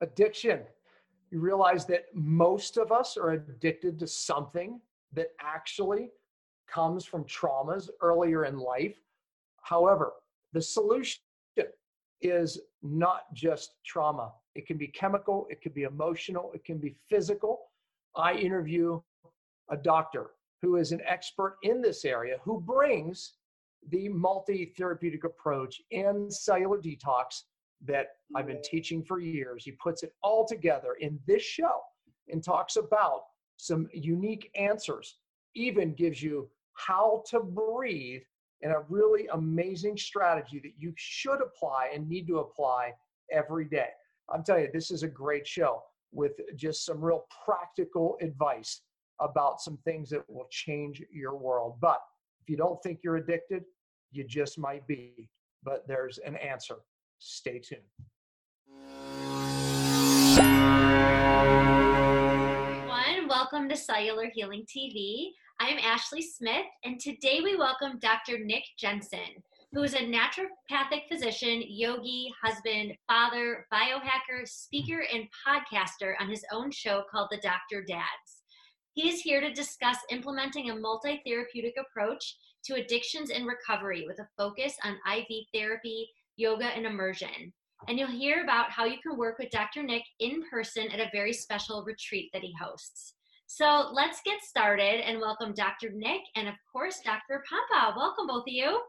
addiction. You realize that most of us are addicted to something that actually comes from traumas earlier in life. However, the solution is not just trauma. It can be chemical, it can be emotional, it can be physical. I interview a doctor who is an expert in this area who brings the multi therapeutic approach and cellular detox that I've been mm-hmm. teaching for years. He puts it all together in this show and talks about some unique answers, even gives you how to breathe and a really amazing strategy that you should apply and need to apply every day. I'm telling you, this is a great show with just some real practical advice about some things that will change your world. But if you don't think you're addicted, you just might be. But there's an answer. Stay tuned. Everyone, welcome to Cellular Healing TV. I'm Ashley Smith, and today we welcome Dr. Nick Jensen, who is a naturopathic physician, yogi, husband, father, biohacker, speaker, and podcaster on his own show called The Dr. Dads. He is here to discuss implementing a multi therapeutic approach to addictions and recovery with a focus on IV therapy, yoga, and immersion. And you'll hear about how you can work with Dr. Nick in person at a very special retreat that he hosts. So let's get started and welcome Dr. Nick and, of course, Dr. Pompa. Welcome, both of you.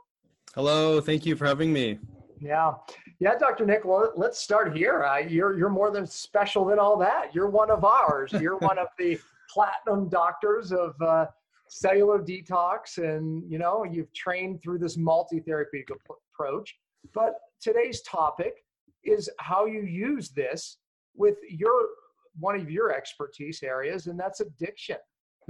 Hello, thank you for having me. Yeah, yeah, Dr. Nick. Well, let's start here. Uh, you're you're more than special than all that. You're one of ours. You're one of the platinum doctors of uh, cellular detox, and you know you've trained through this multi-therapeutic approach. But today's topic is how you use this with your one of your expertise areas, and that's addiction.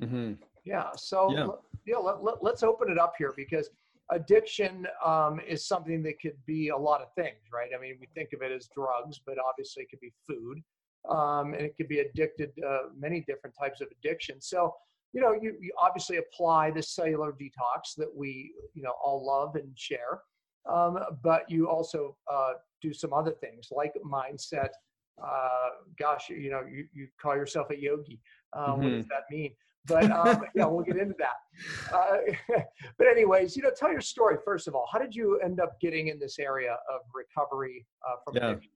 Mm-hmm. Yeah. So yeah, yeah let, let, let's open it up here because addiction um, is something that could be a lot of things, right? I mean, we think of it as drugs, but obviously it could be food, um, and it could be addicted uh, many different types of addiction. So, you know, you, you obviously apply the cellular detox that we, you know, all love and share, um, but you also uh, do some other things like mindset. Uh, gosh, you know, you, you call yourself a yogi. mm-hmm. What does mm-hmm. that mean? But um, yeah, we'll get into that. Uh, but anyways, you know, tell your story first of all. How did you end up getting in this area of recovery uh, from yeah. addiction?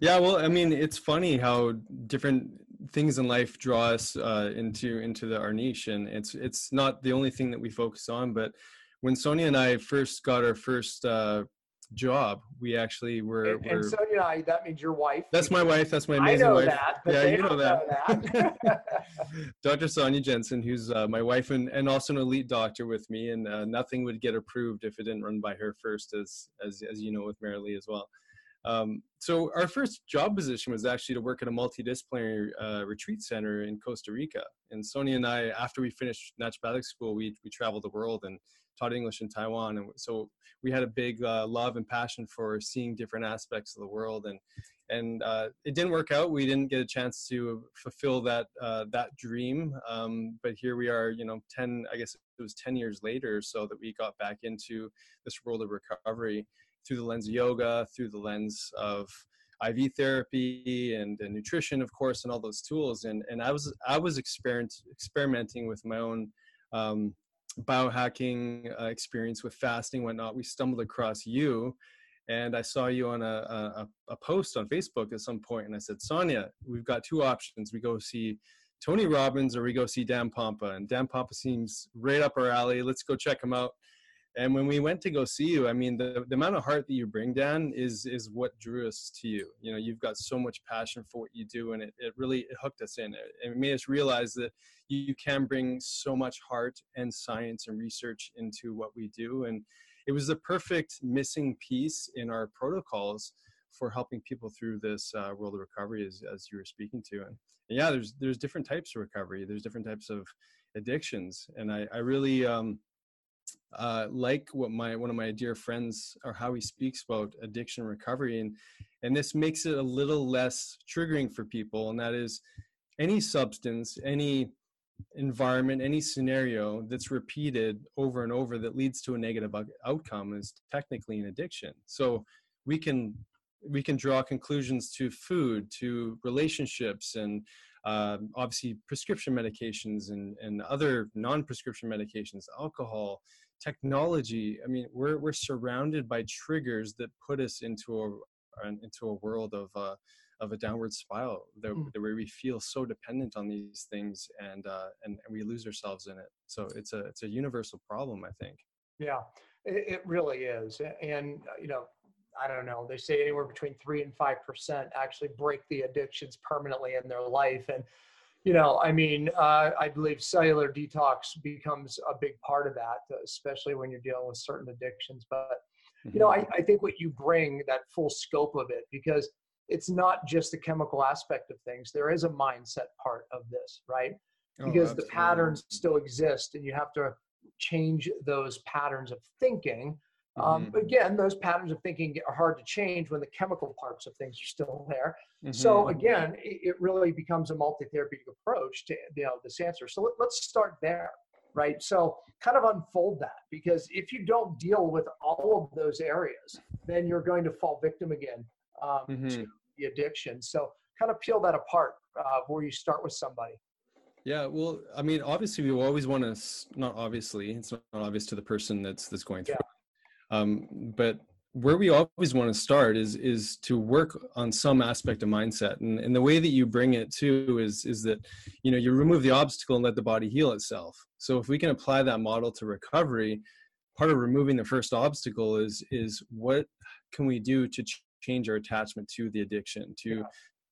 Yeah, well, I mean, it's funny how different things in life draw us uh, into into the, our niche, and it's it's not the only thing that we focus on. But when Sonia and I first got our first uh, job. We actually were. And, and Sonia and I, that means your wife. That's my wife. That's my amazing I know wife. That, yeah, you know that. Know that. Dr. Sonia Jensen, who's uh, my wife and, and also an elite doctor with me, and uh, nothing would get approved if it didn't run by her first, as as as you know with Marilee as well. Um, so our first job position was actually to work at a multidisciplinary uh, retreat center in Costa Rica. And Sonia and I, after we finished naturopathic school, we we traveled the world and taught English in Taiwan, and so we had a big uh, love and passion for seeing different aspects of the world. And and uh, it didn't work out. We didn't get a chance to fulfill that uh, that dream. Um, but here we are, you know, ten. I guess it was ten years later, so that we got back into this world of recovery through the lens of yoga, through the lens of IV therapy and, and, nutrition, of course, and all those tools. And and I was I was experiment, experimenting with my own um, biohacking uh, experience with fasting, whatnot. We stumbled across you, and I saw you on a, a, a post on Facebook at some point, and I said, Sonia, we've got two options. We go see Tony Robbins or we go see Dan Pompa, and Dan Pompa seems right up our alley. Let's go check him out. And when we went to go see you, I mean, the, the amount of heart that you bring, Dan, is is what drew us to you. You know, you've got so much passion for what you do, and it, it really it hooked us in. It, it made us realize that you, you can bring so much heart and science and research into what we do. And it was the perfect missing piece in our protocols for helping people through this uh, world of recovery as, as you were speaking to and, and, yeah there's there's different types of recovery there's different types of addictions and i, I really um, uh, like what my one of my dear friends or how he speaks about addiction recovery and and this makes it a little less triggering for people and that is any substance any environment any scenario that's repeated over and over that leads to a negative outcome is technically an addiction. So we can we can draw conclusions to food, to relationships, and uh, obviously prescription medications and, and other non-prescription medications, alcohol, technology. I mean, we're we're surrounded by triggers that put us into a into a world of uh, of a downward spiral that, mm. where we feel so dependent on these things and, uh, and and we lose ourselves in it. So it's a it's a universal problem, I think. Yeah, it, it really is, and uh, you know. I don't know. They say anywhere between three and five percent actually break the addictions permanently in their life, and you know, I mean, uh, I believe cellular detox becomes a big part of that, especially when you're dealing with certain addictions. But you know, mm-hmm. I, I think what you bring that full scope of it because it's not just the chemical aspect of things. There is a mindset part of this, right? Oh, because oh, the patterns still exist and you have to change those patterns of thinking. Um, mm-hmm. again, those patterns of thinking are hard to change when the chemical parts of things are still there. Mm-hmm. So again, it, it, really becomes a multi-therapeutic approach to you know this answer. So let, let's start there, right? So kind of unfold that because if you don't deal with all of those areas, then you're going to fall victim again um, mm-hmm. to the addiction. So kind of peel that apart uh, where you start with somebody. Yeah, well, I mean, obviously, we always want to. Not obviously, it's not obvious to the person that's that's going through. Yeah. Um, but where we always want to start is is to work on some aspect of mindset, and and the way that you bring it to is is that you know you remove the obstacle and let the body heal itself. So if we can apply that model to recovery, part of removing the first obstacle is is what can we do to change our attachment to the addiction to yeah.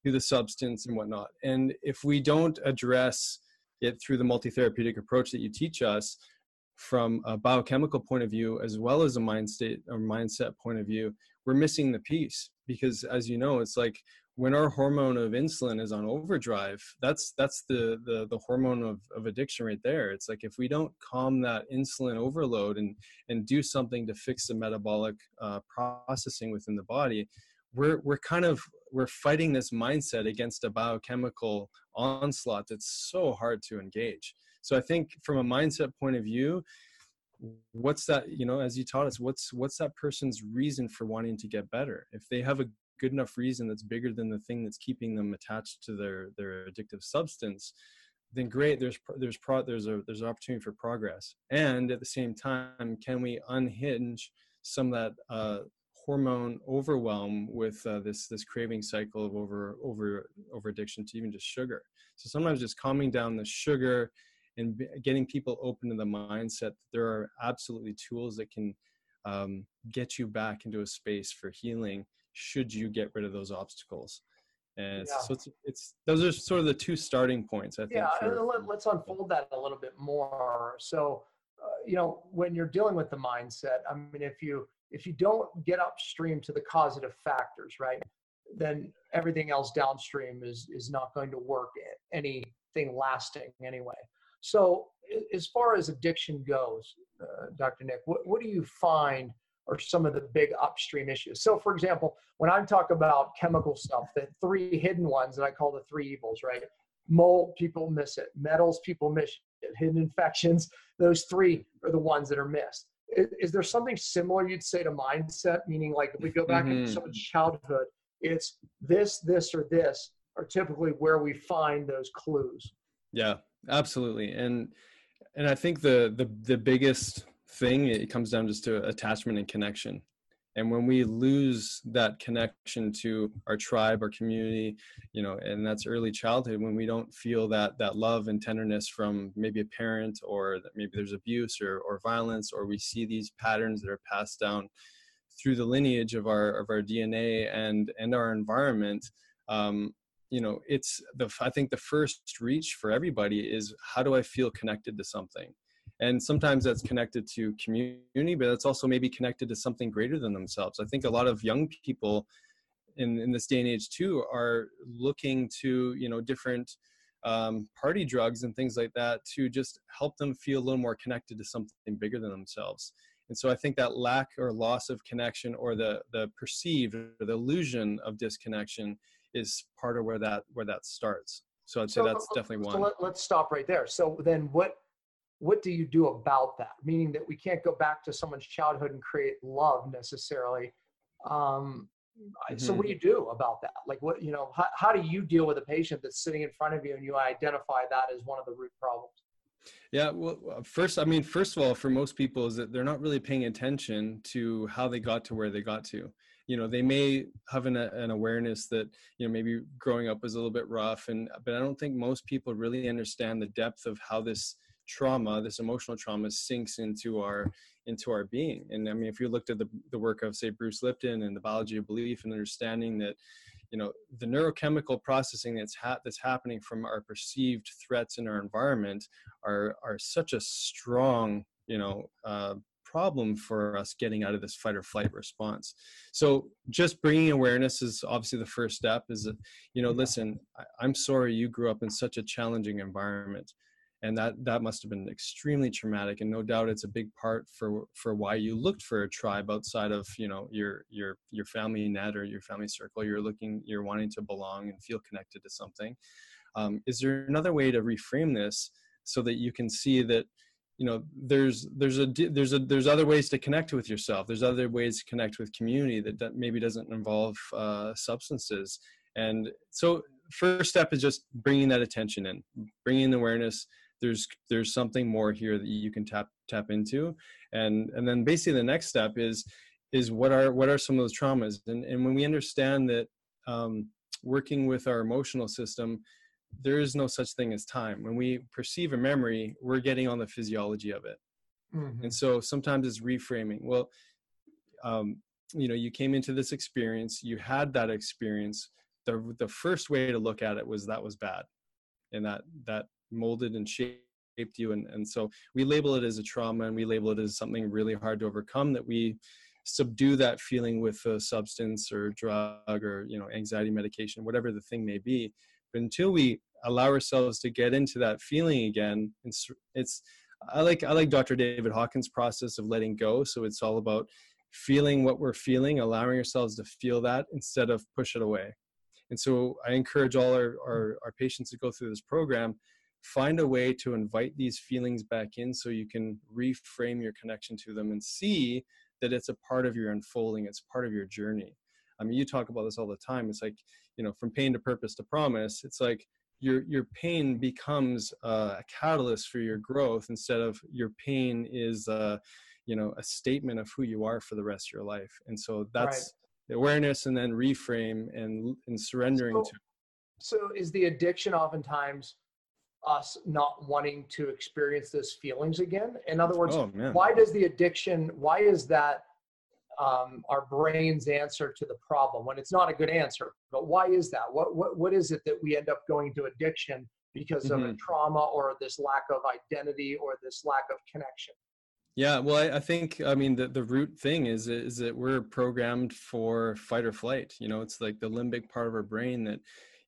to the substance and whatnot and if we don't address it through the multi-therapeutic approach that you teach us from a biochemical point of view as well as a mind state or mindset point of view we're missing the piece because as you know it's like when our hormone of insulin is on overdrive that's that's the the, the hormone of, of addiction right there. It's like if we don't calm that insulin overload and and do something to fix the metabolic uh, processing within the body we're we're kind of we're fighting this mindset against a biochemical onslaught that's so hard to engage so i think from a mindset point of view what's that you know as you taught us what's what's that person's reason for wanting to get better? If they have a good enough reason that's bigger than the thing that's keeping them attached to their their addictive substance then great there's there's pro there's a there's an opportunity for progress. And at the same time can we unhinge some of that uh, hormone overwhelm with uh, this this craving cycle of over over over addiction to even just sugar? So sometimes just calming down the sugar and getting people open to the mindset that there are absolutely tools that can um, get you back into a space for healing should you get rid of those obstacles. And yeah. so it's, it's those are sort of the two starting points i think yeah for, let, let's unfold that a little bit more. So uh, you know when you're dealing with the mindset i mean if you if you don't get upstream to the causative factors right then everything else downstream is is not going to work anything lasting anyway so as far as addiction goes uh, dr nick what, what do you find are some of the big upstream issues. So, for example, when I talk about chemical stuff, the three hidden ones that I call the three evils, right? Mold, people miss it. Metals, people miss it. Hidden infections, those three are the ones that are missed. Is, is there something similar you'd say to mindset? Meaning, like if we go back mm-hmm. into someone's childhood, it's this, this, or this are typically where we find those clues. Yeah, absolutely. And and I think the the the biggest thing it comes down just to attachment and connection and when we lose that connection to our tribe our community you know and that's early childhood when we don't feel that that love and tenderness from maybe a parent or that maybe there's abuse or, or violence or we see these patterns that are passed down through the lineage of our of our dna and and our environment um, you know it's the i think the first reach for everybody is how do i feel connected to something? And sometimes that's connected to community but it's also maybe connected to something greater than themselves. I think a lot of young people in, in this day and age too are looking to you know different um, party drugs and things like that to just help them feel a little more connected to something bigger than themselves. And so i think that lack or loss of connection or the the perceived or the illusion of disconnection is part of where that where that starts so i'd say so, that's definitely one so let, us stop right there so then what what do you do about that? Meaning that we can't go back to someone's childhood and create love necessarily. Um, mm-hmm. so what do you do about that like what you know how, how do you deal with a patient that's sitting in front of you and you identify that as one of the root problems yeah, well, first, I mean, first of all, for most people, is that they're not really paying attention to how they got to where they got to. You know, they may have an, an awareness that you know maybe growing up was a little bit rough, and but I don't think most people really understand the depth of how this trauma, this emotional trauma, sinks into our into our being. And I mean, if you looked at the the work of say Bruce Lipton and the biology of belief and understanding that you know the neurochemical processing that's ha- that's happening from our perceived threats in our environment are are such a strong you know uh, problem for us getting out of this fight or flight response. So just bringing awareness is obviously the first step is that you know listen I, i'm sorry you grew up in such a challenging environment and that that must have been extremely traumatic and no doubt it's a big part for for why you looked for a tribe outside of you know your your your family net or your family circle. You're looking you're wanting to belong and feel connected to something. Um, is there another way to reframe this so that you can see that you know there's there's a there's a there's other ways to connect with yourself. There's other ways to connect with community that, maybe doesn't involve uh, substances. And so first step is just bringing that attention in bringing awareness. There's there's something more here that you can tap tap into. And and then basically the next step is is what are what are some of those traumas? And and when we understand that um, working with our emotional system there is no such thing as time. When we perceive a memory we're getting on the physiology of it. Mm-hmm. and so sometimes it's reframing. Well um, you know you came into this experience you had that experience. The the first way to look at it was that was bad and that that molded and shaped you and, and so we label it as a trauma and we label it as something really hard to overcome that we subdue that feeling with a substance or drug or you know anxiety medication whatever the thing may be until we allow ourselves to get into that feeling again it's, it's i like i like dr david hawkins process of letting go. So it's all about feeling what we're feeling allowing ourselves to feel that instead of push it away. And so i encourage all our, our, our patients to go through this program find a way to invite these feelings back in so you can reframe your connection to them and see that it's a part of your unfolding it's part of your journey. I mean you talk about this all the time. It's like you know from pain to purpose to promise it's like your your pain becomes uh, a catalyst for your growth instead of your pain is a you know a statement of who you are for the rest of your life and so that's right. awareness and then reframe and and surrendering so, to so is the addiction oftentimes us not wanting to experience those feelings again? In other words, oh, why does the addiction, why is that um, our brain's answer to the problem when it's not a good answer? But why is that? What, what, what is it that we end up going to addiction because mm-hmm. of a mm-hmm. trauma or this lack of identity or this lack of connection? Yeah, well, I, I, think I mean the, the root thing is is that we're programmed for fight or flight. You know, it's like the limbic part of our brain that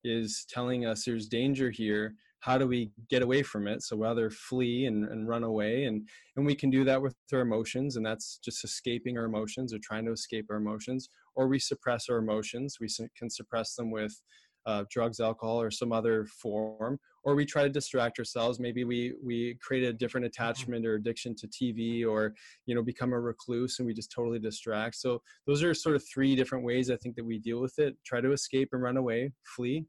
is telling us there's danger here how do we get away from it? So rather flee and, and run away and and we can do that with our emotions and that's just escaping our emotions or trying to escape our emotions or we suppress our emotions. We can suppress them with uh, drugs alcohol or some other form or we try to distract ourselves. Maybe we we create a different mm-hmm. attachment or addiction to tv or you know become a recluse and we just totally distract. So those are sort of three different ways i think that we deal with it. Try to escape and run away flee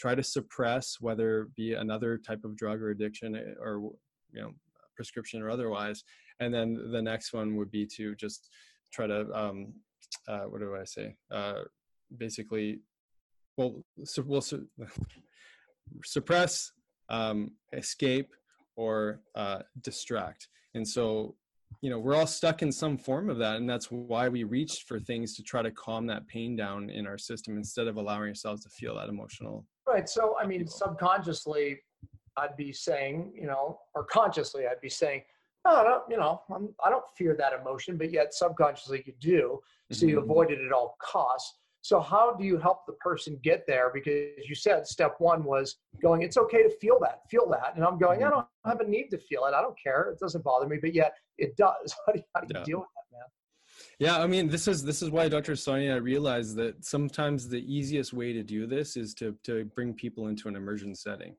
try to suppress whether it be another type of drug or addiction eh, or you know prescription or otherwise. And then the next one would be to just try to um, uh, what do i say? Uh, basically well, well su- suppress um, escape or uh, distract. And so you know we're all stuck in some form of that and that's why we reached for things to try to calm that pain down in our system instead of allowing ourselves to feel that emotional Right. So, I mean, subconsciously, I'd be saying, you know, or consciously, I'd be saying, no, I don't, you know, I'm, I do not fear that emotion, but yet subconsciously you do. So you mm-hmm. avoid it at all costs. So how do you help the person get there? Because you said step one was going, it's okay to feel that, feel that. And I'm going, I mm-hmm. don't have a need to feel it. I don't care. It doesn't bother me, but yet it does. How do you, how do you yeah. deal with that, man? Yeah, I mean, this is this is why Dr. Sonia realized that sometimes the easiest way to do this is to to bring people into an immersion setting,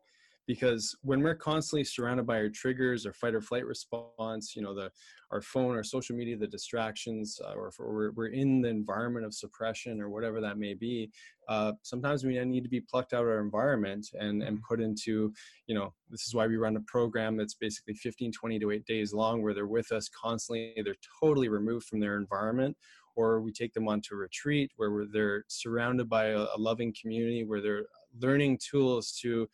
because when we're constantly surrounded by our triggers our fight or flight response you know the our phone our social media the distractions uh, or if we're, we're in the environment of suppression or whatever that may be uh, sometimes we need to be plucked out of our environment and and put into you know this is why we run a program that's basically 15 20 to 8 days long where they're with us constantly they're totally removed from their environment or we take them onto a retreat where they're surrounded by a, a loving community where they're learning tools to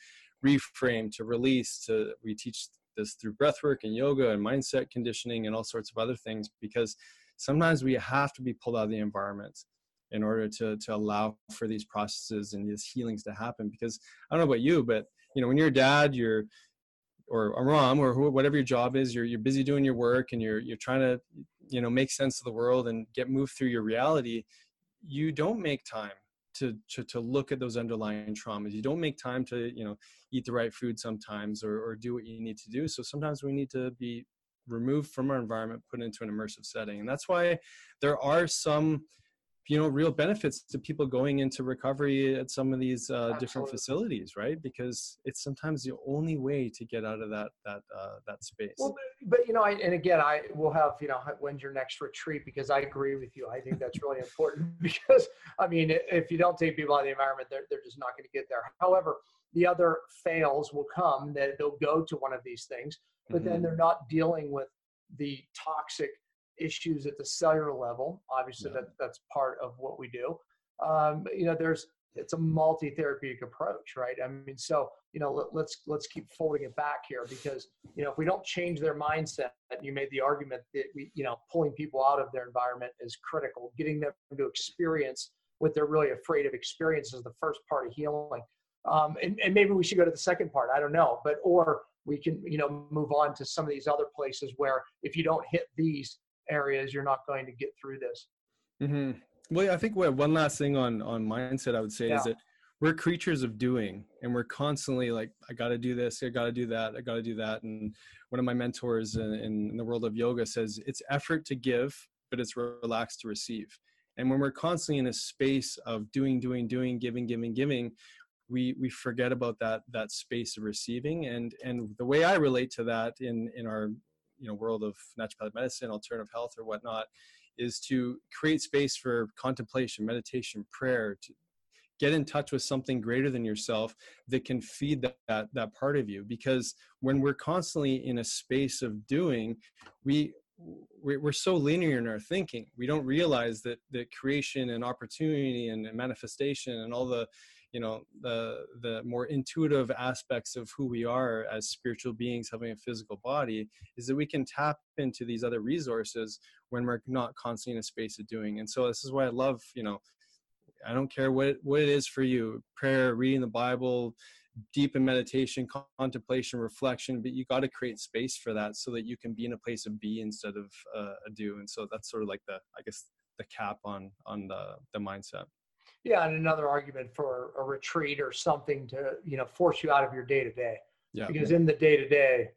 reframe, to release, to we teach this through breathwork and yoga and mindset conditioning and all sorts of other things because sometimes we have to be pulled out of the environment in order to to allow for these processes and these healings to happen. Because i don't know about you but you know when you're a dad you're or a mom or whatever your job is you're you're busy doing your work and you're you're trying to you know make sense of the world and get moved through your reality you don't make time to, to to look at those underlying traumas. You don't make time to you know eat the right food sometimes or, or do what you need to do. So sometimes we need to be removed from our environment put into an immersive setting. And that's why there are some you know real benefits to people going into recovery at some of these uh, different facilities right? Because it's sometimes the only way to get out of that that uh, that space. Well but, but, you know I, and again i will have you know when's your next retreat because i agree with you. I think that's really important because i mean if you don't take people out of the environment they're, they're just not going to get there. However the other fails will come that they'll go to one of these things but mm-hmm. then they're not dealing with the toxic issues at the cellular level. Obviously, yeah. that, that's part of what we do. Um, you know, there's it's a multi-therapeutic approach, right? I mean, so you know, let, let's let's keep folding it back here because you know if we don't change their mindset, you made the argument that we, you know, pulling people out of their environment is critical. Getting them to experience what they're really afraid of experience is the first part of healing. Um, and, and maybe we should go to the second part. I don't know, but or we can you know move on to some of these other places where if you don't hit these areas, you're not going to get through this. Mm-hmm. Well, I think what one last thing on on mindset I would say yeah. is that we're creatures of doing, and we're constantly like, I got to do this, I got to do that, I got to do that. And one of my mentors in, in the world of yoga says it's effort to give, but it's relaxed to receive. And when we're constantly in a space of doing, doing, doing, giving, giving, giving, we we forget about that that space of receiving and and the way i relate to that in in our you know world of naturopathic medicine, alternative health, or whatnot, is to create space for contemplation, meditation, prayer, to get in touch with something greater than yourself that can feed that, that, that part of you. Because when we're constantly in a space of doing, we we're so linear in our thinking. We don't realize that that creation and opportunity and manifestation and all the you know the the more intuitive aspects of who we are as spiritual beings having a physical body is that we can tap into these other resources when we're not constantly in a space of doing. And so this is why i love you know i don't care what what it is for you prayer reading the bible deep in meditation contemplation reflection but you got to create space for that so that you can be in a place of be instead of uh, a do. And so that's sort of like the i guess the cap on on the the mindset yeah, and another argument for a retreat or something to you know force you out of your day to day. Yeah. Because in the day to day,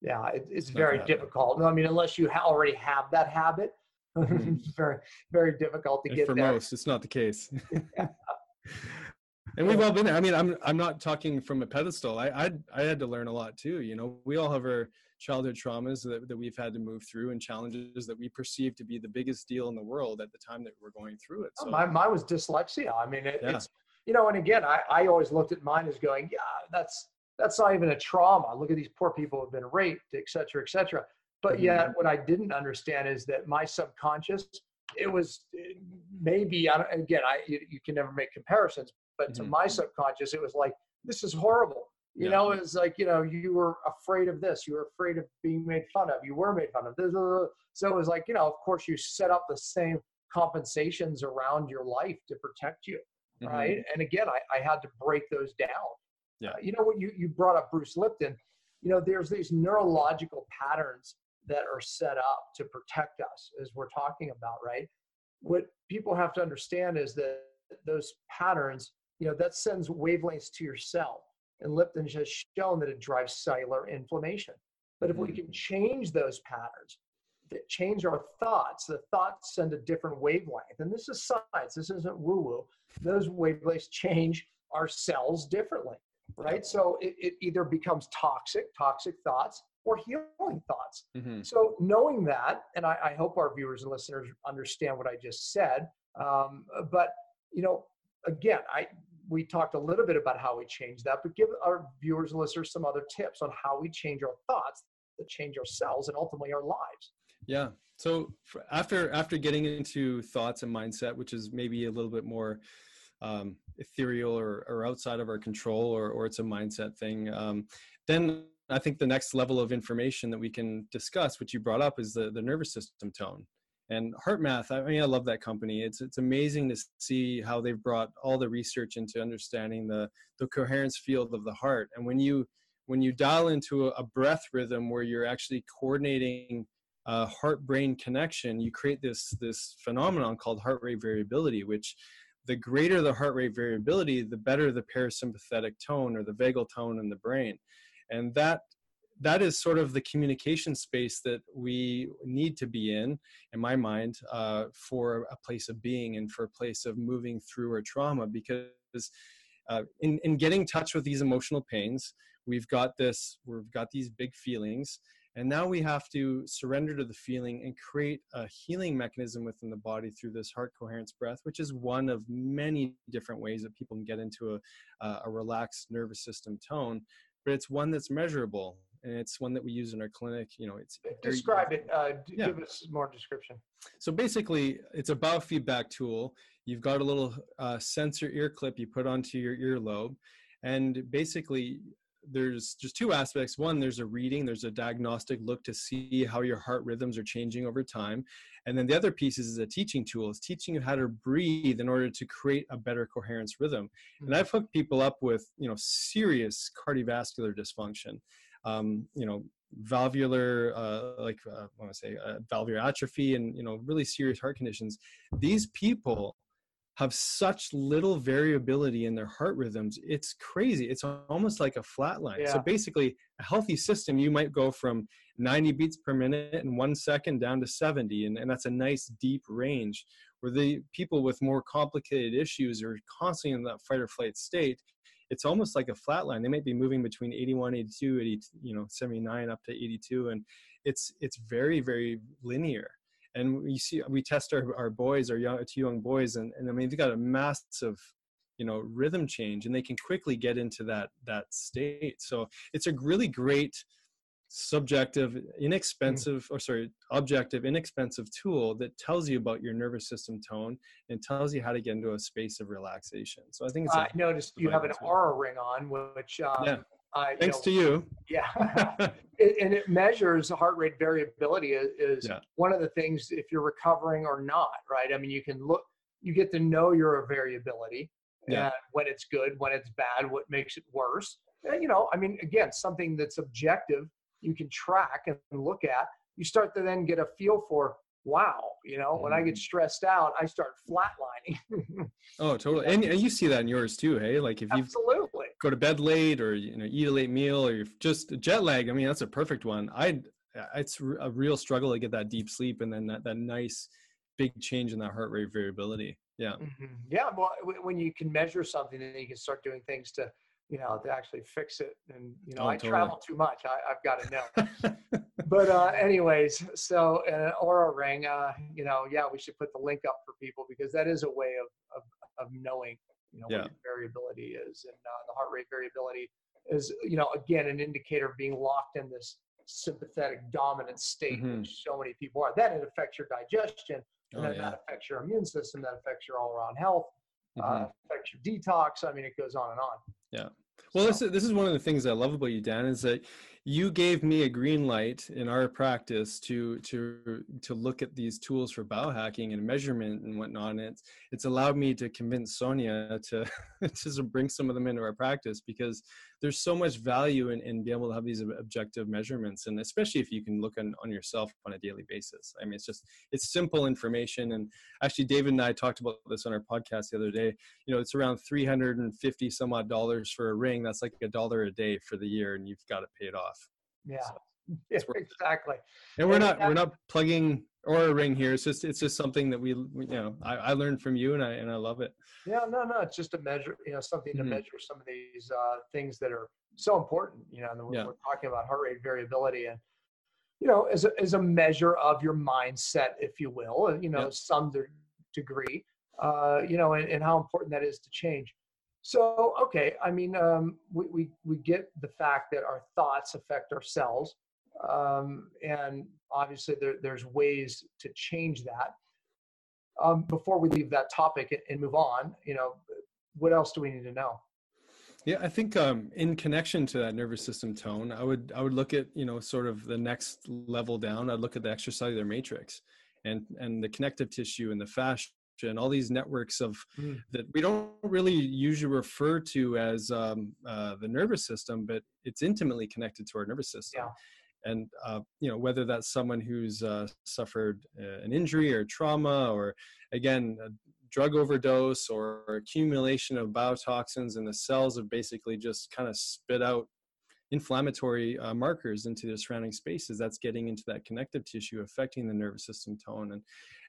yeah, it, it's, it's very difficult. No, I mean, unless you ha- already have that habit, mm-hmm. it's very very difficult to and get for there. most. It's not the case. and we've all been there. I mean, I'm I'm not talking from a pedestal. I I I had to learn a lot too. You know, we all have our childhood traumas that, that we've had to move through and challenges that we perceive to be the biggest deal in the world at the time that we're going through it. Oh, so, oh, mine was dyslexia. I mean, it, yeah. it's, you know, and again, I, I always looked at mine as going, yeah, that's, that's not even a trauma. Look at these poor people who've been raped, et cetera, et cetera. But mm-hmm. yet what I didn't understand is that my subconscious, it was maybe, I again, I, you, you, can never make comparisons, but mm-hmm. to my subconscious, it was like, this is horrible you yeah. know, it's like, you know, you were afraid of this, you were afraid of being made fun of, you were made fun of. So it was like, you know, of course, you set up the same compensations around your life to protect you, mm-hmm. right? And again, I, I had to break those down. Yeah. Uh, you know what you, you brought up Bruce Lipton, you know, there's these neurological patterns that are set up to protect us as we're talking about, right? What people have to understand is that those patterns, you know, that sends wavelengths to your cell and Lipton has shown that it drives cellular inflammation. But if we mm-hmm. can change those patterns, that change our thoughts, the thoughts send a different wavelength. And this is science, this isn't woo woo. Those wavelengths change our cells differently. right? So it, it either becomes toxic, toxic thoughts, or healing thoughts. Mhm. So knowing that, and I, I hope our viewers and listeners understand what I just said. Um, but you know, again, I we talked a little bit about how we change that, but give our viewers and listeners some other tips on how we change our thoughts that change ourselves and ultimately our lives. Yeah. So after after getting into thoughts and mindset, which is maybe a little bit more um, ethereal or, or outside of our control, or or it's a mindset thing, um, then I think the next level of information that we can discuss, which you brought up, is the the nervous system tone. And HeartMath, I mean, I love that company. It's it's amazing to see how they've brought all the research into understanding the the coherence field of the heart. And when you when you dial into a, a breath rhythm where you're actually coordinating heart brain connection, you create this this phenomenon called heart rate variability, which the greater the heart rate variability, the better the parasympathetic tone or the vagal tone in the brain, and that that is sort of the communication space that we need to be in, in my mind, uh, for a place of being and for a place of moving through our trauma. Because uh, in in getting touch with these emotional pains, we've got this, we've got these big feelings, and now we have to surrender to the feeling and create a healing mechanism within the body through this heart coherence breath, which is one of many different ways that people can get into a, uh, a relaxed nervous system tone. But it's one that's measurable, and it's one that we use in our clinic. You know, it's very- Describe it. Uh, Yeah. Give us more description. so basically, it's a biofeedback tool. You've got a little uh, sensor ear clip you put onto your earlobe, and basically, there's just two aspects. One, there's a reading, there's a diagnostic look to see how your heart rhythms are changing over time, and then the other piece is a teaching tool. It's teaching you how to breathe in order to create a better coherence rhythm. And I've hooked people up with you know serious cardiovascular dysfunction. Um, you know, valvular uh, like uh, I want to say uh, valvular atrophy and you know really serious heart conditions these people have such little variability in their heart rhythms it's crazy it's almost like a flat line. So basically a healthy system you might go from 90 beats per minute in one second down to 70 and, and that's a nice deep range where the people with more complicated issues are constantly in that fight or flight state it's almost like a flat line. They might be moving between 81, 82, 80, you know, 79 up to 82. And it's, it's very, very linear. And we see, we test our, our boys, our young, two young boys, and, and I mean, they've got a massive, you know, rhythm change and they can quickly get into that, that state. So it's a really great subjective, inexpensive, or sorry, objective, inexpensive tool that tells you about your nervous system tone and tells you how to get into a space of relaxation. So I think it's a I noticed you have an tool. Oura ring on, which um, Yeah. I, you Thanks know, to you. Yeah. it, and it measures heart rate variability is, is Yeah. one of the things if you're recovering or not, right? I mean, you can look, you get to know your variability Yeah. and when it's good, when it's bad, what makes it worse. And, you know, I mean, again, something that's objective, you can track and look at. You start to then get a feel for, wow, you know, when I Mm-hmm. get stressed out, I start flatlining. Oh, totally. And, and you see that in yours too, hey? Like if you Absolutely. go to bed late or you know eat a late meal or you're just jet lag, I mean that's a perfect one. I it's a real struggle to get that deep sleep and then that, that nice big change in that heart rate variability. Yeah. Mhm. Yeah, well, when you can measure something, then you can start doing things to, you know, to actually fix it. And you know, Oh, I totally. travel too much. I, I've got to know. but uh, anyways, so an Oura Ring, uh, you know, yeah, we should put the link up for people because that is a way of of, of knowing, you know, Yeah. what variability is, and uh, the heart rate variability is, you know, again, an indicator of being locked in this sympathetic dominant state, Mhm. which so many people are. That it affects your digestion, and Oh, then yeah. that affects your immune system, that affects your all-around health Mhm. uh, affects your detox. I mean, it goes on and on. Yeah. Well, this is, this is one of the things I love about you, Dan, is that you gave me a green light in our practice to to to look at these tools for biohacking and measurement and whatnot. And it's it's allowed me to convince Sonia to to bring some of them into our practice because there's so much value in, in being able to have these objective measurements and especially if you can look on, on yourself on a daily basis. I mean, it's just it's simple information. And actually, David and I talked about this on our podcast the other day you know, it's around 350 some odd dollars for a ring. That's like a dollar a day for the year, and you've got to pay it off. Yeah. So, Yeah, exactly. And we're not we're not plugging Oura ring here. It's just it's just something that we, we you know I, I learned from you and I and I love it. Yeah, no, no, it's just a measure, you know, something to mm-hmm. measure some of these uh, things that are so important. You know, and we're, yeah. we're talking about heart rate variability and you know as a, as a measure of your mindset, if you will, you know, some degree, uh, you know, and, and how important that is to change. So, okay, I mean, um, we, we, we get the fact that our thoughts affect our cells. Um, and obviously, there, there's ways to change that. Um, before we leave that topic and move on, you know, what else do we need to know? Yeah, I think um, in connection to that nervous system tone, I would I would look at you know sort of the next level down. I'd look at the extracellular matrix and and the connective tissue and the fascia and all these networks of mm. that we don't really usually refer to as um, uh, the nervous system, but it's intimately connected to our nervous system. Yeah. And uh, you know whether that's someone who's uh, suffered uh, an injury or trauma, or again a drug overdose, or accumulation of biotoxins, and the cells have basically just kind of spit out inflammatory uh, markers into the surrounding spaces that's getting into that connective tissue affecting the nervous system tone and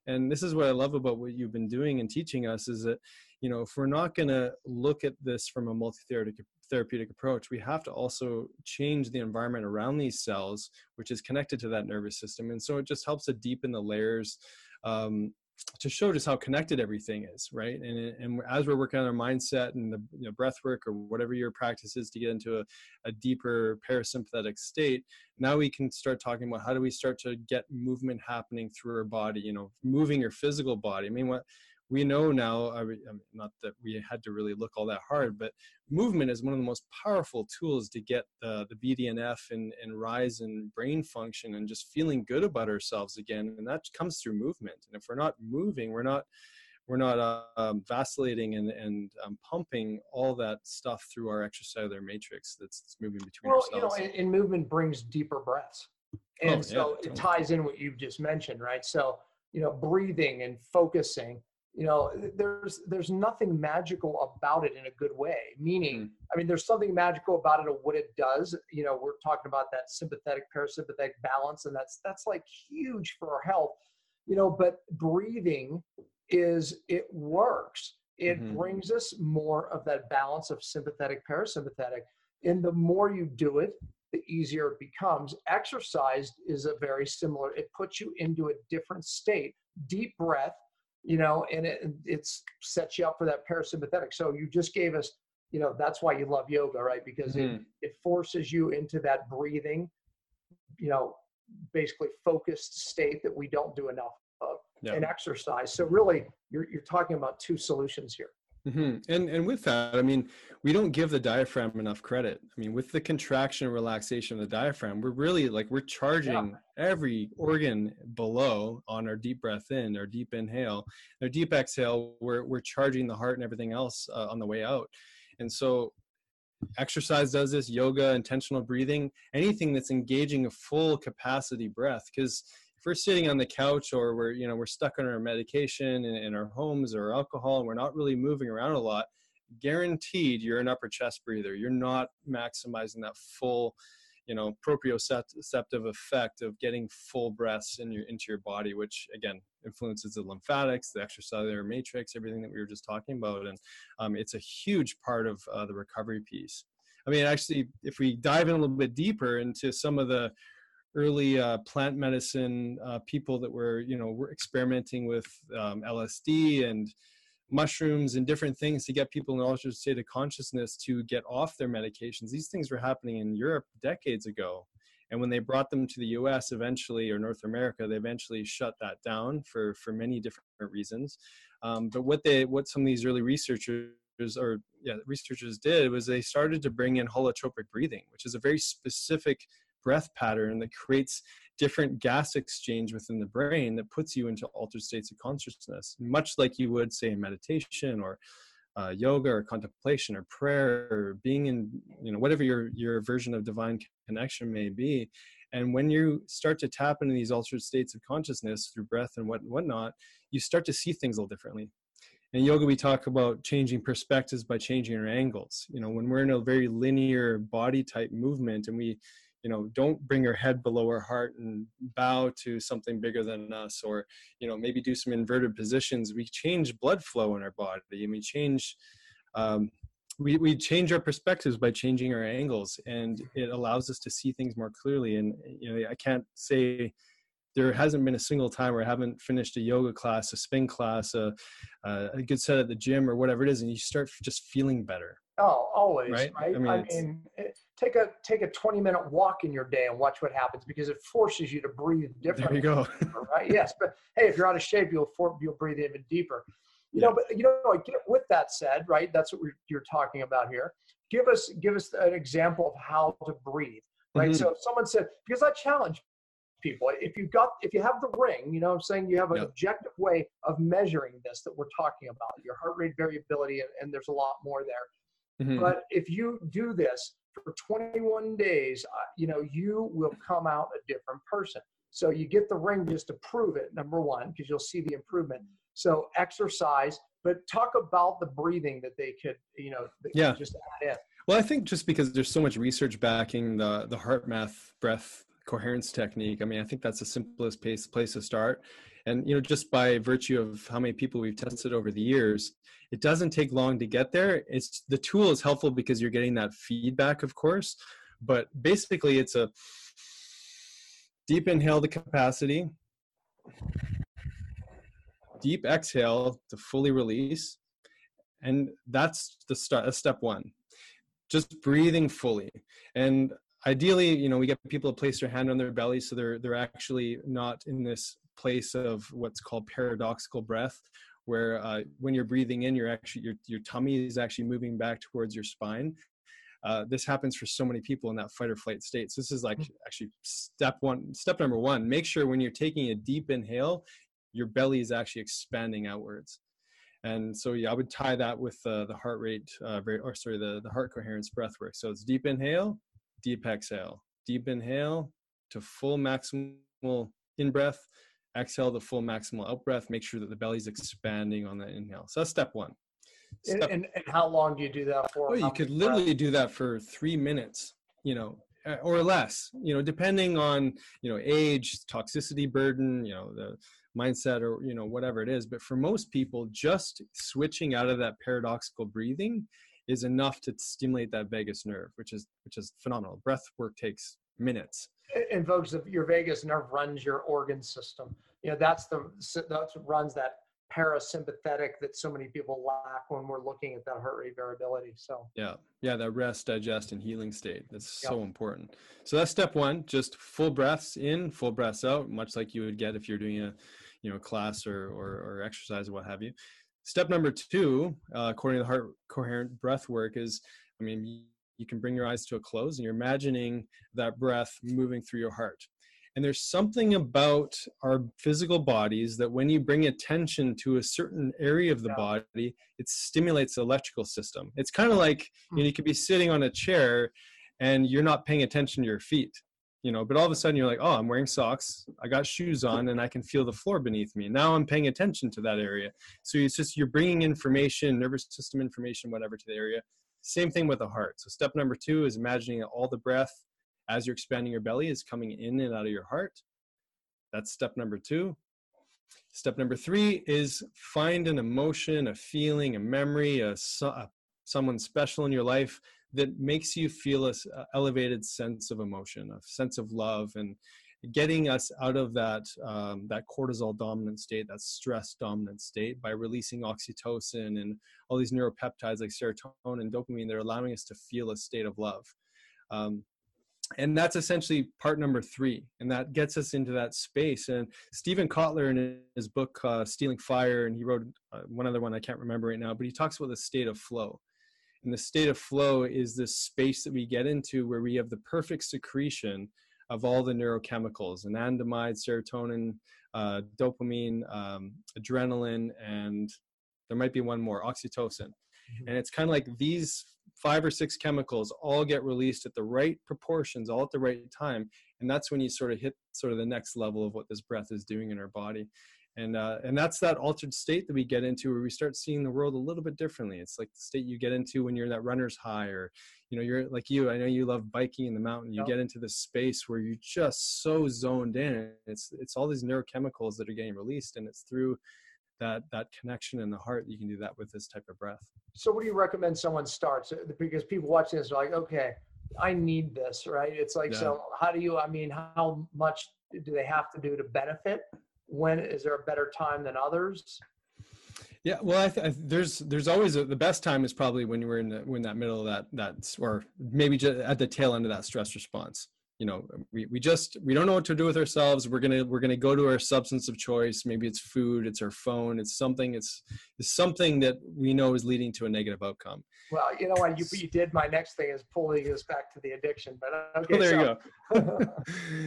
and this is what i love about what you've been doing and teaching us is that you know if we're not going to look at this from a multi-therapeutic therapeutic approach we have to also change the environment around these cells which is connected to that nervous system and so it just helps to deepen the layers um, to show just how connected everything is, right? And and as we're working on our mindset and the you know, breath work or whatever your practice is to get into a, a deeper parasympathetic state, now we can start talking about how do we start to get movement happening through our body, you know, moving your physical body. I mean, what we know now, I mean, not that we had to really look all that hard, but movement is one of the most powerful tools to get the, the BDNF and, and rise in brain function and just feeling good about ourselves again. And that comes through movement. And if we're not moving, we're not we're not uh, um, vacillating and, and um, pumping all that stuff through our extracellular matrix that's, that's moving between well, you know, and, and, movement brings deeper breaths. And oh, so yeah, it ties in what you've just mentioned, right? So, you know, breathing and focusing you know there's there's nothing magical about it in a good way meaning mm. i mean there's something magical about it of what it does. You know we're talking about that sympathetic parasympathetic balance and that's that's like huge for our health. You know but breathing is it works. It mm-hmm. brings us more of that balance of sympathetic parasympathetic and the more you do it the easier it becomes. Exercise is a very similar it puts you into a different state. Deep breath you know, and it it's sets you up for that parasympathetic. So you just gave us, you know, that's why you love yoga, right? Because mm-hmm. it, it forces you into that breathing, you know, basically focused state that we don't do enough of yeah. in exercise. So really you're you're talking about two solutions here. Mm-hmm. And and with that, I mean, we don't give the diaphragm enough credit. I mean, with the contraction and relaxation of the diaphragm, we're really like we're charging yeah. every organ below on our deep breath in, our deep inhale, our deep exhale. We're we're charging the heart and everything else uh, on the way out. And so, exercise does this. Yoga, intentional breathing, anything that's engaging a full capacity breath, because if we're sitting on the couch or we're you know we're stuck on our medication in, in our homes or alcohol and we're not really moving around a lot guaranteed you're an upper chest breather. You're not maximizing that full you know proprioceptive effect of getting full breaths in your into your body which again influences the lymphatics the extracellular matrix everything that we were just talking about. And um, it's a huge part of uh, the recovery piece. I mean actually if we dive in a little bit deeper into some of the early uh, plant medicine uh, people that were you know were experimenting with um, LSD and mushrooms and different things to get people in an altered state of consciousness to get off their medications. These things were happening in Europe decades ago. And when they brought them to the US eventually, or North America, they eventually shut that down for, for many different reasons. Um, but what they, what some of these early researchers or yeah, researchers did was they started to bring in holotropic breathing, which is a very specific breath pattern that creates different gas exchange within the brain that puts you into altered states of consciousness, much like you would say in meditation or uh, yoga or contemplation or prayer or being in you know whatever your your version of divine connection may be. And when you start to tap into these altered states of consciousness through breath and what whatnot you start to see things a little differently. In yoga we talk about changing perspectives by changing our angles. You know when we're in a very linear body type movement and we you know don't bring your head below our heart and bow to something bigger than us or you know maybe do some inverted positions. We change blood flow in our body and we change um, we, we change our perspectives by changing our angles and it allows us to see things more clearly. And you know i can't say there hasn't been a single time where i haven't finished a yoga class a spin class a, a good set at the gym or whatever it is and you start just feeling better. Oh always right, right? i mean, I mean it, take a take a 20 minute walk in your day and watch what happens because it forces you to breathe differently there you go right yes but hey if you're out of shape you'll for, you'll breathe even deeper you know, but you know, with that said, right? That's what you're talking about here. Give us give us an example of how to breathe, right? Mm-hmm. So if someone said, because I challenge people, if you got if you have the ring, you know, I'm saying you have an objective way of measuring this that we're talking about, your heart rate variability, and, and there's a lot more there. Mm-hmm. But if you do this for 21 days, uh, you know, you will come out a different person. So you get the ring just to prove it, number one, because you'll see the improvement. So exercise, but talk about the breathing that they could, you know, yeah. just add in. Well, I think just because there's so much research backing the the HeartMath breath coherence technique, I mean, I think that's the simplest place place to start. And you know, just by virtue of how many people we've tested over the years, it doesn't take long to get there. It's the tool is helpful because you're getting that feedback, of course. But basically, it's a deep inhale the capacity deep exhale to fully release. And that's the start, that's uh, step one. Just breathing fully. And ideally, you know, we get people to place their hand on their belly so they're they're actually not in this place of what's called paradoxical breath, where uh, when you're breathing in, you're actually your your tummy is actually moving back towards your spine. Uh, this happens for so many people in that fight or flight state. So this is like mm. actually step one. Step number one: make sure when you're taking a deep inhale, your belly is actually expanding outwards. And so yeah, I would tie that with uh, the heart rate, uh, very, or sorry, the, the heart coherence breath work. So it's deep inhale, deep exhale, deep inhale to full maximal in breath, exhale the full maximal out breath. Make sure that the belly's expanding on that inhale. So that's step one. Step, and, and, and, how long do you do that for? Oh, you could literally breath? do that for three minutes. You know, eh, or less. You know, depending on you know age, toxicity burden. You know the mindset or you know whatever it is but for most people just switching out of that paradoxical breathing is enough to stimulate that vagus nerve which is which is phenomenal breath work takes minutes. And folks your vagus nerve runs your organ system you know that's the that's what runs that parasympathetic that so many people lack when we're looking at that heart rate variability so. Yeah. Yeah that rest digest and healing state. That's yep. so important. So that's step one just full breaths in full breaths out much like you would get if you're doing a you know class or or, or exercise or what have you. Step number two uh, according to the heart coherent breath work is i mean you can bring your eyes to a close and you're imagining that breath moving through your heart. And there's something about our physical bodies that when you bring attention to a certain area of the body it stimulates the electrical system. It's kind of like you, know, hmm. you could be sitting on a chair and you're not paying attention to your feet you know but all of a sudden you're like oh i'm wearing socks. I got shoes on and i can feel the floor beneath me. Now i'm paying attention to that area. So it's just you're bringing information nervous system information whatever to the area same thing with the heart. So step number two is imagining all the breath as you're expanding your belly is coming in and out of your heart. That's step number two. Step number three is find an emotion a feeling a memory a, a someone special in your life that makes you feel a elevated sense of emotion, a sense of love, and getting us out of that um, that cortisol dominant state, that stress dominant state, by releasing oxytocin and all these neuropeptides like serotonin and dopamine. They're allowing us to feel a state of love. Um, and that's essentially part number three and that gets us into that space and Steven Kotler in his book uh, stealing fire and he wrote uh, one other one i can't remember right now but he talks about the state of flow and the state of flow is this space that we get into where we have the perfect secretion of all the neurochemicals anandamide, serotonin, uh, dopamine, um, adrenaline, and there might be one more, oxytocin. Mm-hmm. And it's kind of like these five or six chemicals all get released at the right proportions, all at the right time. And that's when you sort of hit sort of the next level of what this breath is doing in our body. And uh, and that's that altered state that we get into where we start seeing the world a little bit differently it's like the state you get into when you're that runner's high or you know you're like you i know you love biking in the mountain you Yep. get into this space where you're just so zoned in it's it's all these neurochemicals that are getting released and it's through that that connection in the heart you can do that with this type of breath So, what do you recommend someone starts? Because people watching this are like, okay, I need this, right? It's like, Yeah. so how do you? I mean, how much do they have to do to benefit? When is there a better time than others? Yeah, well, I th- I th- there's there's always a, the best time is probably when you're in the, when that middle of that that s- or maybe just at the tail end of that stress response. You know, we, we just we don't know what to do with ourselves. We're gonna we're gonna go to our substance of choice. Maybe it's food, it's our phone, it's something. It's it's something that we know is leading to a negative outcome. Well, you know what? You, you did. My next thing is pulling us back to the addiction. But okay, Oh, there you go.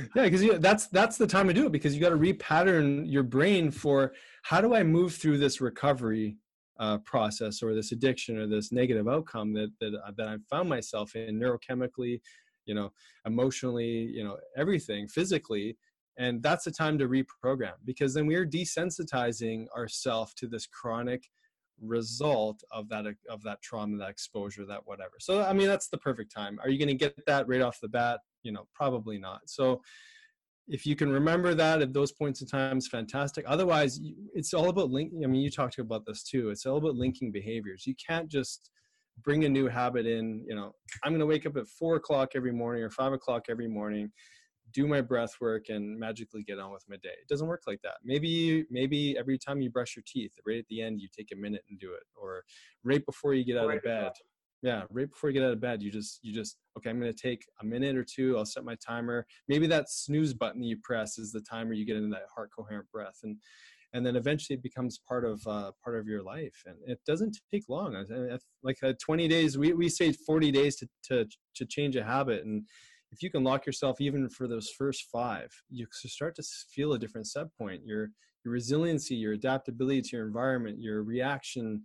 yeah, because you, that's that's the time to do it because you got to repattern your brain for how do I move through this recovery uh, process or this addiction or this negative outcome that that uh, that I found myself in neurochemically, you know, emotionally, you know, everything physically. And that's the time to reprogram because then we're desensitizing ourselves to this chronic result of that of that trauma that exposure that whatever. So i mean that's the perfect time. Are you going to get that right off the bat? You know probably not. So if you can remember that at those points in time it's fantastic. Otherwise it's all about linking i mean you talked about this too. It's all about linking behaviors. You can't just bring a new habit in you know i'm going to wake up at four o'clock every morning or five o'clock every morning do my breath work and magically get on with my day. It doesn't work like that. Maybe maybe every time you brush your teeth right at the end you take a minute and do it or right before you get out Right of bed. yeah right before you get out of bed you just you just okay i'm going to take a minute or two i'll set my timer. Maybe that snooze button you press is the timer you get into that heart coherent breath and and then eventually it becomes part of uh, part of your life and it doesn't take long like uh, 20 days we, we say 40 days to, to to change a habit and if you can lock yourself even for those first five you start to feel a different set point. Your your resiliency your adaptability to your environment your reaction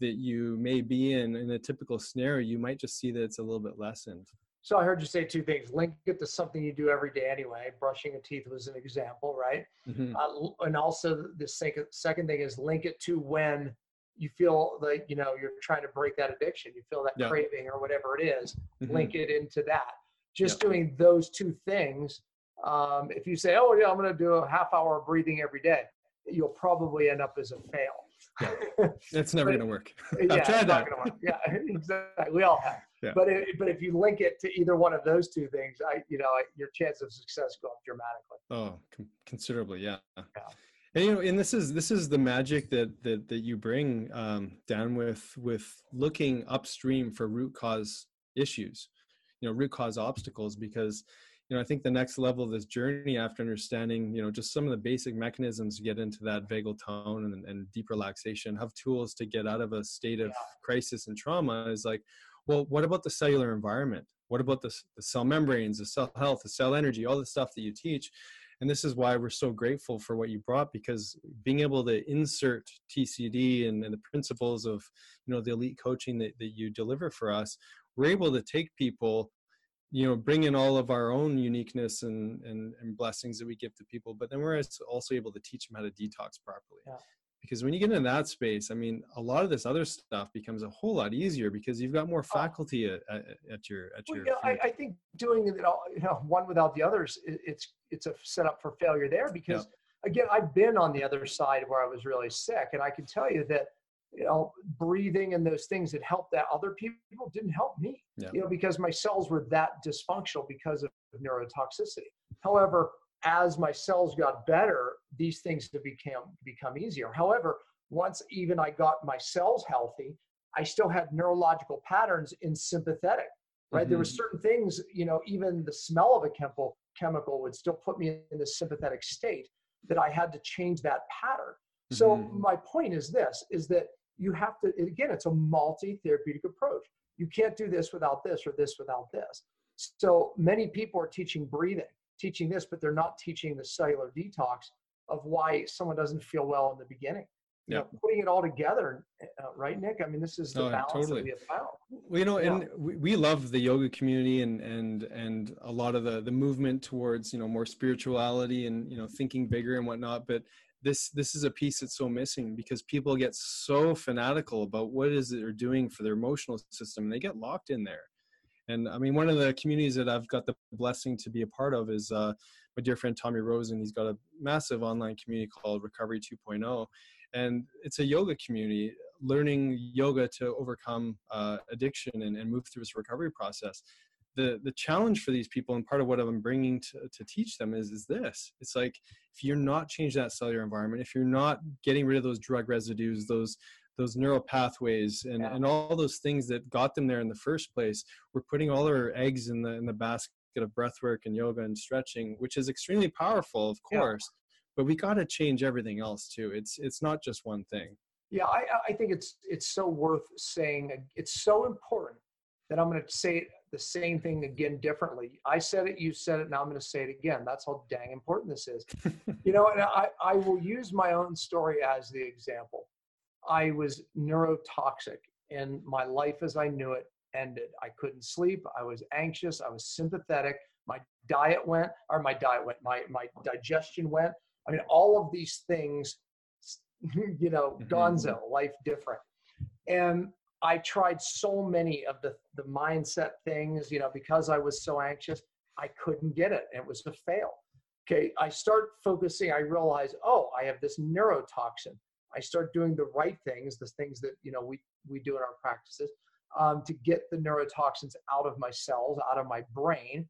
that you may be in in a typical scenario you might just see that it's a little bit lessened So I heard you say two things. Link it to something you do every day anyway. Brushing your teeth was an example, right? Mhm. Uh, and also the second second thing is link it to when you feel like you know you're trying to break that addiction. You feel that Yeah. craving or whatever it is. Mhm. Link it into that. Just doing those two things. Um, if you say, "Oh yeah, I'm going to do a half hour of breathing every day," you'll probably end up as a fail. it's never going to work yeah, i've it's tried that. Yeah, exactly. We all have. Yeah. But it, but if you link it to either one of those two things, I you know your chance of success go up dramatically. Oh, com- considerably, yeah. And you know, and this is this is the magic that that that you bring um, down with with looking upstream for root cause issues, you know, root cause obstacles. Because you know, I think the next level of this journey, after understanding, you know, just some of the basic mechanisms to get into that vagal tone and, and deep relaxation, have tools to get out of a state of Yeah. crisis and trauma, is like, well, what about the cellular environment? What about the, the cell membranes, the cell health, the cell energy, all the stuff that you teach? And this is why we're so grateful for what you brought because being able to insert TCD and, and the principles of you know the elite coaching that, that you deliver for us, we're able to take people, you know, bring in all of our own uniqueness and, and, and blessings that we give to people, but then we're also able to teach them how to detox properly. Yeah. Because when you get in that space, I mean, a lot of this other stuff becomes a whole lot easier because you've got more oh. faculty at, at, at your at Well, your. you know, I. I think doing it all, you know, one without the others, it's it's a setup for failure there because again, I've been on the other side where I was really sick, and I can tell you that you know breathing and those things that helped that other people didn't help me. Yeah. You know, because my cells were that dysfunctional because of neurotoxicity. However, as my cells got better, these things have become become easier. However, once even I got my cells healthy, I still had neurological patterns in sympathetic. Right, there were Mhm. certain things, you know, even the smell of a chemical chemical would still put me in the sympathetic state that I had to change that pattern. So Mhm. my point is this: is that you have to again, it's a multi-therapeutic approach. You can't do this without this or this without this. So many people are teaching breathing, teaching this, but they're not teaching the cellular detox of why someone doesn't feel well in the beginning. You know, putting it all together, uh, right, Nick? I mean, this is the Oh, balance totally. that we have found. Well, you know, Yeah. and we, we love the yoga community and and and a lot of the the movement towards you know more spirituality and you know thinking bigger and whatnot. But this this is a piece that's so missing because people get so fanatical about what is it is that they're doing for their emotional system and they get locked in there and i mean one of the communities that i've got the blessing to be a part of is uh, my dear friend tommy rosen. He's got a massive online community called recovery 2.0 and it's a yoga community learning yoga to overcome uh, addiction and, and move through this recovery process. The the challenge for these people and part of what i'm bringing to, to teach them is is this. It's like if you're not changing that cellular environment if you're not getting rid of those drug residues those those neural pathways and, yeah. and all those things that got them there in the first place we're putting all our eggs in the in the basket of breath work and yoga and stretching which is extremely powerful of course yeah. but we got to change everything else too it's it's not just one thing yeah i i think it's it's so worth saying it's so important that i'm going to say the same thing again differently. I said it, you said it, now I'm going to say it again. That's how dang important this is. you know, and I, I will use my own story as the example. I was neurotoxic and my life as I knew it ended. I couldn't sleep. I was anxious. I was sympathetic. My diet went, or my diet went, my, my digestion went. I mean, all of these things, you know, mm-hmm. gonzo, life different. And I tried so many of the, the mindset things, you know, because I was so anxious, I couldn't get it. It was a fail. Okay. I start focusing, I realize, oh, I have this neurotoxin. I start doing the right things, the things that, you know, we, we do in our practices um, to get the neurotoxins out of my cells, out of my brain.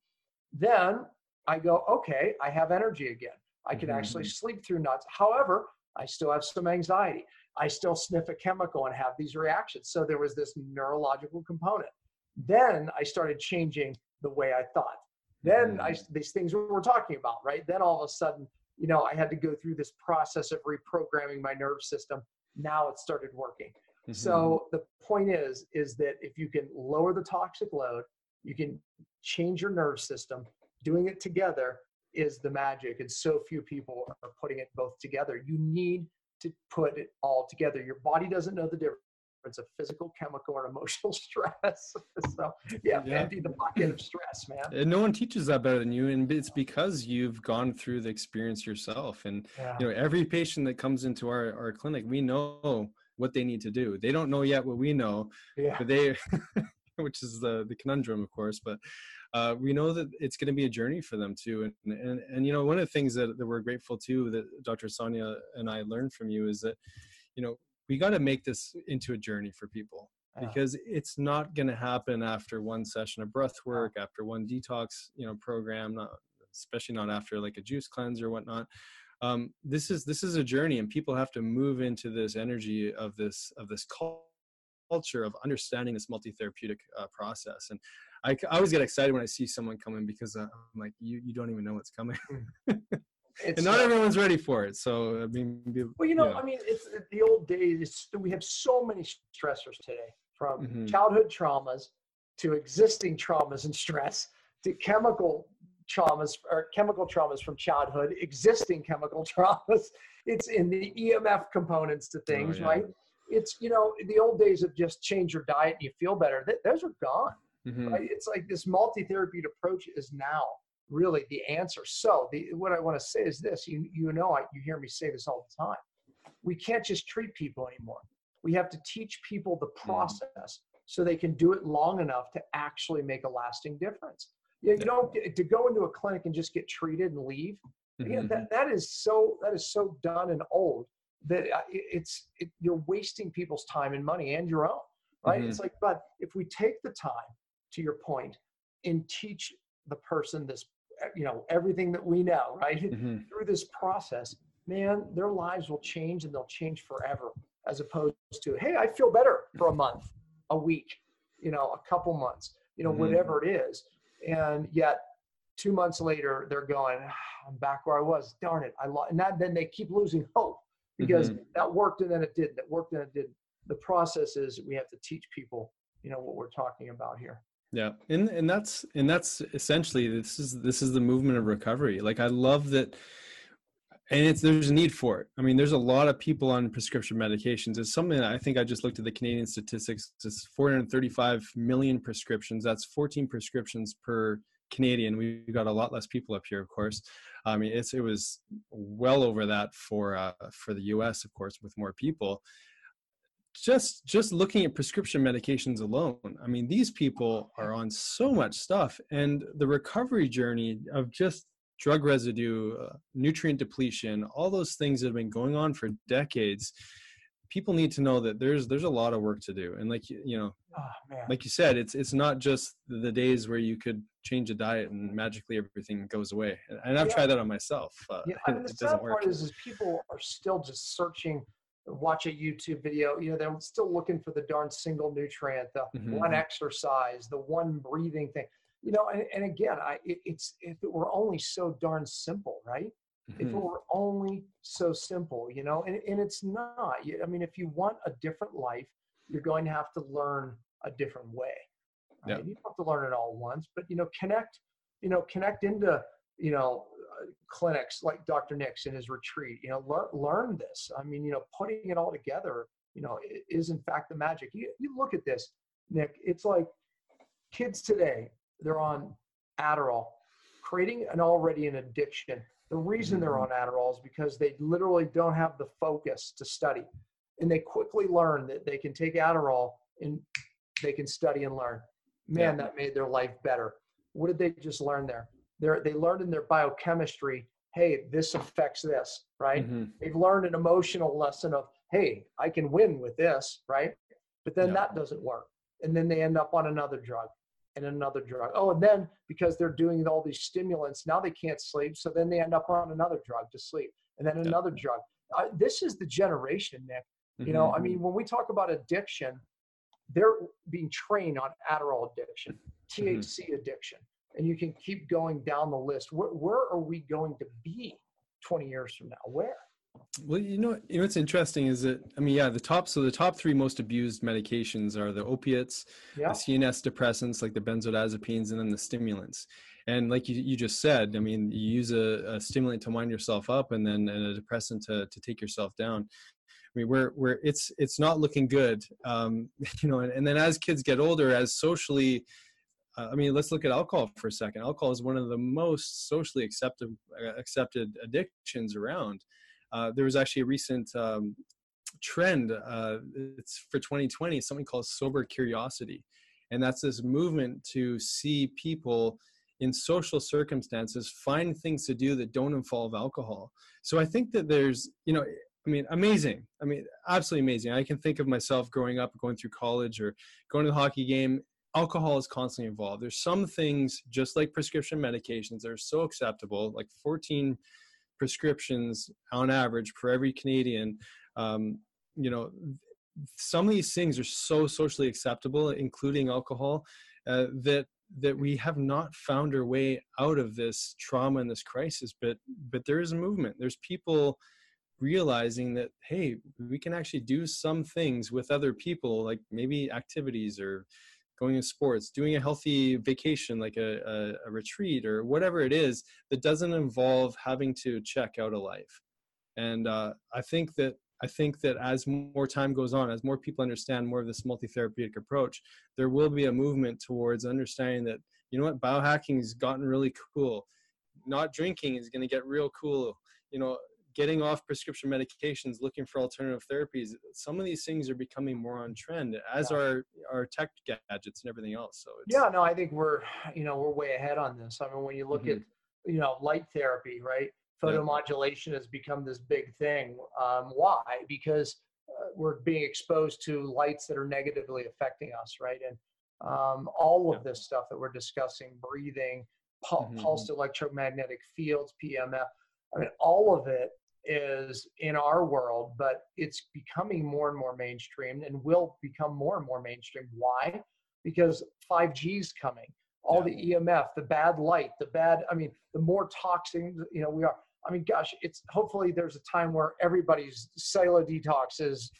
Then I go, okay, I have energy again. I can mm-hmm. actually sleep through nuts. However, I still have some anxiety. I still sniff a chemical and have these reactions. So there was this neurological component. Then I started changing the way I thought. Then I, mm. these things we were talking about, right? Then all of a sudden, you know, I had to go through this process of reprogramming my nerve system. Now it started working. Mm-hmm. So the point is, is that if you can lower the toxic load, you can change your nerve system. Doing it together is the magic, and so few people are putting it both together. You need to put it all together. Your body doesn't know the difference of physical, chemical, or emotional stress. so yeah, yeah, empty the bucket of stress, man. And no one teaches that better than you, and it's because you've gone through the experience yourself. And yeah. you know, every patient that comes into our our clinic, we know what they need to do. They don't know yet what we know, yeah. but they, which is the the conundrum, of course, but uh, we know that it's going to be a journey for them too. And, and, and, you know, one of the things that, that we're grateful to that Dr. Sonia and I learned from you is that, you know, we got to make this into a journey for people because it's not going to happen after one session of breath work, after one detox, you know, program, not, especially not after like a juice cleanse or whatnot. Um, this is this is a journey, and people have to move into this energy of this of this culture of understanding this multi-therapeutic uh, process. And I, I always get excited when I see someone coming because uh, I'm like, you, you don't even know what's coming. And not uh, everyone's ready for it. So I mean, be, well, you know, yeah. I mean, it's the old days. We have so many stressors today, from mm-hmm. childhood traumas to existing traumas and stress to chemical traumas or chemical traumas from childhood, existing chemical traumas. It's in the EMF components to things, oh, yeah. right? It's you know the old days of just change your diet and you feel better. Those are gone. Mm-hmm. Right? It's like this multi-therapeutic approach is now really the answer. So the, what I want to say is this: you you know, I, you hear me say this all the time. We can't just treat people anymore. We have to teach people the mm-hmm. process mm-hmm. so they can do it long enough to actually make a lasting difference. Yeah, you know, to go into a clinic and just get treated and leave. Mm-hmm. Yeah, that, that is so that is so done and old that uh, it's it, you're wasting people's time and money and your own right mm-hmm. it's like but if we take the time to your point, and teach the person this, you know, everything that we know, right? Mm-hmm. Through this process, man, their lives will change and they'll change forever, as opposed to, hey, I feel better for a month, a week, you know, a couple months, you know, mm-hmm. whatever it is. And yet, two months later, they're going, ah, I'm back where I was. Darn it, I lost. And that, then they keep losing hope because mm-hmm. that worked and then it didn't. That worked and it didn't. The process is we have to teach people, you know, what we're talking about here yeah and and that's and that's essentially this is this is the movement of recovery like i love that and it's there's a need for it. I mean, there's a lot of people on prescription medications. It's something I think I just looked at the Canadian statistics. It's 435 million prescriptions. That's 14 prescriptions per Canadian. We've got a lot less people up here, of course. I mean, it's it was well over that for uh, for the U.S., of course, with more people. Just just looking at prescription medications alone, I mean, these people are on so much stuff, and the recovery journey of just drug residue, uh, nutrient depletion, all those things that have been going on for decades. People need to know that there's there's a lot of work to do, and like you know, oh, like you said, it's it's not just the days where you could change a diet and magically everything goes away. And I've yeah. tried that on myself. Uh, yeah, I mean, the sad part is, is people are still just searching watch a YouTube video, you know, they're still looking for the darn single nutrient, the mm-hmm. one exercise, the one breathing thing you know and, and again i it, it's if it were only so darn simple right mm-hmm. if it mm-hmm. were only so simple you know and, and it's not i mean if you want a different life you're going to have to learn a different way right? you don't have to learn it all once but you know connect you know connect into you know clinics like dr nick's in his retreat you know learn learn this i mean you know putting it all together you know is in fact the magic you, you look at this nick it's like kids today they're on Adderall, creating an already an addiction. The reason they're mm-hmm. on Adderall is because they literally don't have the focus to study. And they quickly learn that they can take Adderall and they can study and learn. Man, yeah. that made their life better. What did they just learn there? They're, they learned in their biochemistry, hey, this affects this, right? Mm-hmm. They've learned an emotional lesson of, hey, I can win with this, right? But then yeah. that doesn't work. And then they end up on another drug and another drug. Oh, and then because they're doing all these stimulants, now they can't sleep. So then they end up on another drug to sleep, and then another yeah. drug. Uh, this is the generation, Nick. You mm-hmm. know, I mean, when we talk about addiction, they're being trained on Adderall addiction, THC mm-hmm. addiction, and you can keep going down the list. Where, where are we going to be 20 years from now? Where? Well, you know, you know what's interesting is that I mean, yeah, the top so the top three most abused medications are the opiates, yeah. the CNS depressants like the benzodiazepines, and then the stimulants. And like you, you just said, I mean, you use a, a stimulant to wind yourself up, and then and a depressant to to take yourself down. I mean, we're we're it's it's not looking good, um, you know. And, and then as kids get older, as socially uh, I mean, let's look at alcohol for a second. Alcohol is one of the most socially accepted uh, accepted addictions around. Uh, there was actually a recent um, trend. Uh, it's for 2020, something called sober curiosity, and that's this movement to see people in social circumstances find things to do that don't involve alcohol. So I think that there's, you know, I mean, amazing. I mean, absolutely amazing. I can think of myself growing up, going through college, or going to the hockey game. Alcohol is constantly involved. There's some things, just like prescription medications, that are so acceptable, like 14 prescriptions on average for every Canadian. Um, you know, some of these things are so socially acceptable, including alcohol, uh, that that we have not found our way out of this trauma and this crisis. But but there is a movement. There's people realizing that hey, we can actually do some things with other people, like maybe activities or going to sports, doing a healthy vacation like a, a, a, retreat or whatever it is that doesn't involve having to check out a life. And uh, I think that I think that as more time goes on, as more people understand more of this multi-therapeutic approach, there will be a movement towards understanding that you know what biohacking has gotten really cool. Not drinking is going to get real cool. You know, getting off prescription medications, looking for alternative therapies. Some of these things are becoming more on trend, as yeah. are our tech gadgets and everything else. So yeah, no, I think we're you know we're way ahead on this. I mean, when you look mm-hmm. at you know light therapy, right? Photomodulation yeah. has become this big thing. Um, why? Because uh, we're being exposed to lights that are negatively affecting us, right? And um, all of yeah. this stuff that we're discussing, breathing, pul- mm-hmm. pulsed electromagnetic fields, PMF. I mean, all of it is in our world, but it's becoming more and more mainstream and will become more and more mainstream. Why? Because 5G is coming. All yeah. the EMF, the bad light, the bad, I mean, the more toxic, you know, we are. I mean, gosh, it's hopefully there's a time where everybody's cellular detox is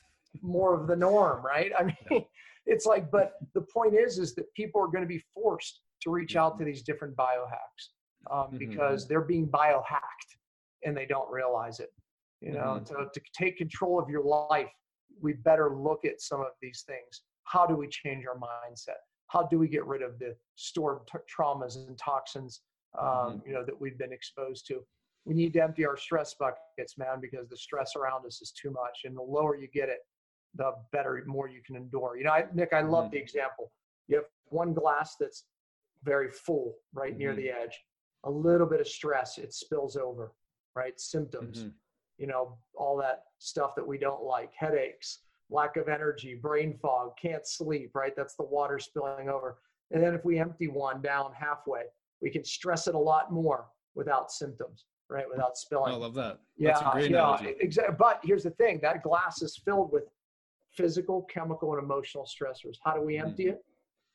more of the norm, right? I mean, it's like, but the point is, is that people are going to be forced to reach out to mm-hmm. these different biohacks um, mm-hmm. because they're being biohacked and they don't realize it. You know, Mhm. so to take control of your life, we better look at some of these things. How do we change our mindset? How do we get rid of the stored t- traumas and toxins, um, you know, that we've been exposed to? We need to empty our stress buckets, man, because the stress around us is too much. And the lower you get it, the better, more you can endure. You know, I, Nick, I love Mhm. the example. You have one glass that's very full, right near Mhm. the edge. A little bit of stress, it spills over, right? Symptoms, Mhm. you know, all that stuff that we don't like, headaches, lack of energy, brain fog, can't sleep, right? That's the water spilling over. And then if we empty one down halfway, we can stress it a lot more without symptoms, right? Without spilling. I love that. Yeah, That's a great yeah, exactly. But here's the thing: that glass is filled with physical, chemical, and emotional stressors. How do we empty Mm-hmm. it?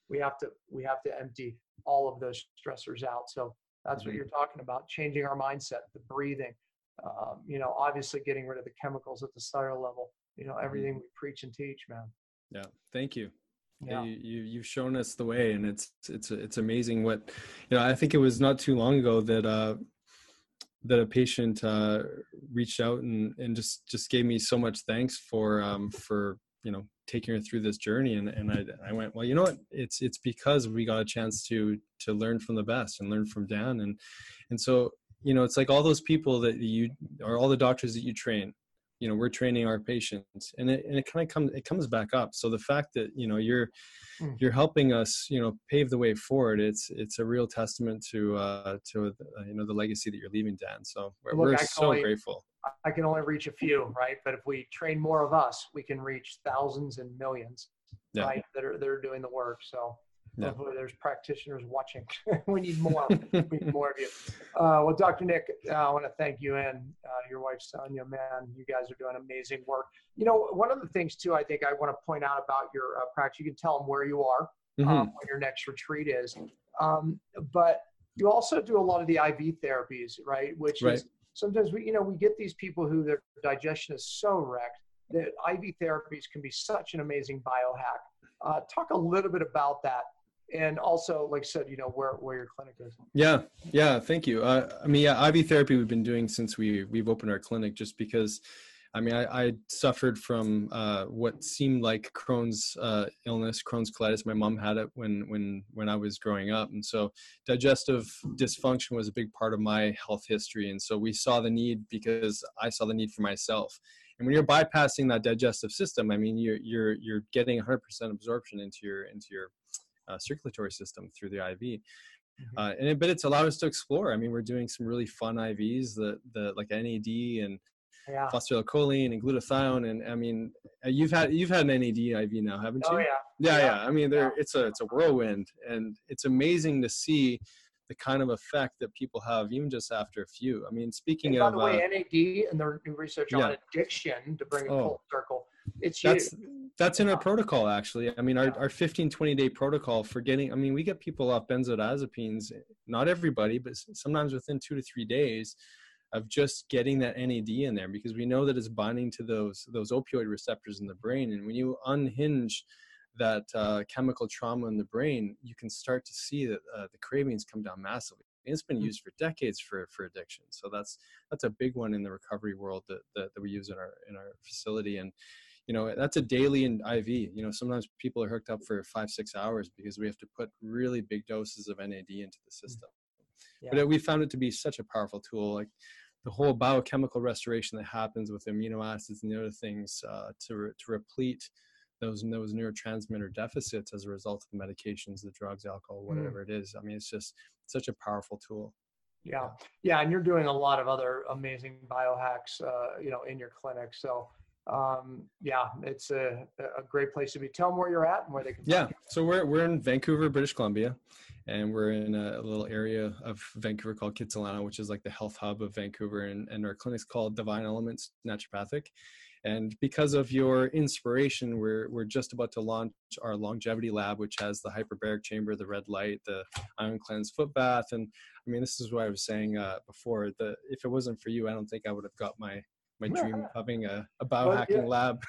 We have to we have to empty all of those stressors out. So that's what Mhm. you're talking about: changing our mindset, the breathing. Um, you know, obviously getting rid of the chemicals at the cellular level. You know, everything we preach and teach, man. Yeah. Thank you. Yeah. You, you you've shown us the way, and it's it's it's amazing what you know. I think it was not too long ago that uh, that a patient uh, reached out and and just just gave me so much thanks for um, for you know taking her through this journey, and and I I went well, you know what? It's it's because we got a chance to to learn from the best and learn from Dan, and and so you know it's like all those people that you or all the doctors that you train you know we're training our patients and it, and it kind of comes it comes back up so the fact that you know you're Mm. you're helping us you know pave the way forward it's it's a real testament to uh to uh, you know the legacy that you're leaving dan so we're, Look, we're so only- grateful I can only reach a few, right? But if we train more of us, we can reach thousands and millions, Yeah. right? That are that are doing the work. So Yeah. hopefully there's practitioners watching. we need more. we need more of you. Uh, well, Dr. Nick, uh, I want to thank you and uh, your wife Sonia. Man, you guys are doing amazing work. You know, one of the things too, I think I want to point out about your uh, practice. You can tell them where you are Mhm. um, when your next retreat is. Um, but you also do a lot of the IV therapies, right? Which Right. is sometimes we, you know, we get these people who their digestion is so wrecked that IV therapies can be such an amazing biohack. Uh, talk a little bit about that, and also, like I said, you know, where where your clinic is. Yeah, yeah, thank you. Uh, I mean, yeah, IV therapy we've been doing since we we've opened our clinic, just because. I mean, I, I suffered from uh, what seemed like Crohn's uh, illness, Crohn's colitis. My mom had it when when when I was growing up, and so digestive dysfunction was a big part of my health history. And so we saw the need because I saw the need for myself. And when you're bypassing that digestive system, I mean, you're you're you're getting 100% absorption into your into your uh, circulatory system through the IV. Uh, and it, but it's allowed us to explore. I mean, we're doing some really fun IVs, the the like NAD and Yeah. phosphatidylcholine and glutathione, and I mean, uh, you've had you've had an NAD IV now, haven't you? Oh yeah. yeah, yeah, yeah. I mean, there it's a it's a whirlwind, and it's amazing to see the kind of effect that people have even just after a few. I mean, speaking And by of the way, uh, NAD and their new research on addiction to bring it Oh. full circle. It's that's huge. that's in our protocol actually. I mean our, our 15 20 day protocol for getting i mean we get people off benzodiazepines not everybody but sometimes within two to three days of just getting that nad in there because we know that it's binding to those those opioid receptors in the brain. And when you unhinge that uh, chemical trauma in the brain you can start to see that uh, the cravings come down massively. And it's been Mm. used for decades for for addiction. So that's that's a big one in the recovery world that, that, that we use in our in our facility. And you know that's a daily in iv you know sometimes people are hooked up for five six hours because we have to put really big doses of nad into the system Yeah. but we found it to be such a powerful tool like the whole biochemical restoration that happens with amino acids and the other things uh, to, re- to replete those those neurotransmitter deficits as a result of the medications the drugs alcohol Mm. whatever it is i mean it's just such a powerful tool Yeah, yeah, and you're doing a lot of other amazing biohacks, uh, you know, in your clinic. So, um, yeah, it's a, a great place to be. Tell them where you're at and where they can. Yeah, so we're we're in Vancouver, British Columbia, and we're in a, little area of Vancouver called Kitsilano, which is like the health hub of Vancouver, and, and our clinic's called Divine Elements Naturopathic. And because of your inspiration, we're we're just about to launch our longevity lab, which has the hyperbaric chamber, the red light, the ion cleanse foot bath, and I mean this is what I was saying uh, before. The if it wasn't for you, I don't think I would have got my my dream of having a, a biohacking yeah. lab.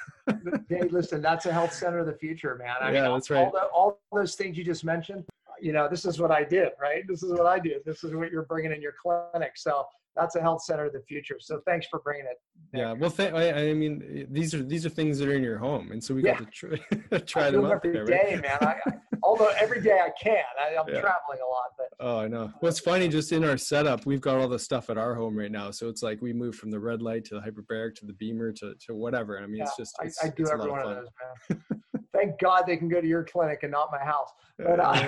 hey, listen, that's a health center of the future, man. I Yeah, mean, that's all, right. the, all those things you just mentioned, you know, this is what I did, right? This is what I do. This is what you're bringing in your clinic. So that's a health center of the future. So thanks for bringing it. Nick. Yeah, well, th- I, I, mean, these are these are things that are in your home, and so we yeah. got to try, try them every there, day, right? man. I, I, although every day I can, I, am yeah. traveling a lot. But oh, I know. What's funny, just in our setup, we've got all the stuff at our home right now. So it's like we move from the red light to the hyperbaric to the BEMER to to whatever. I mean, yeah, it's just it's, I, do every one of, of those, man. Thank God they can go to your clinic and not my house. But, uh,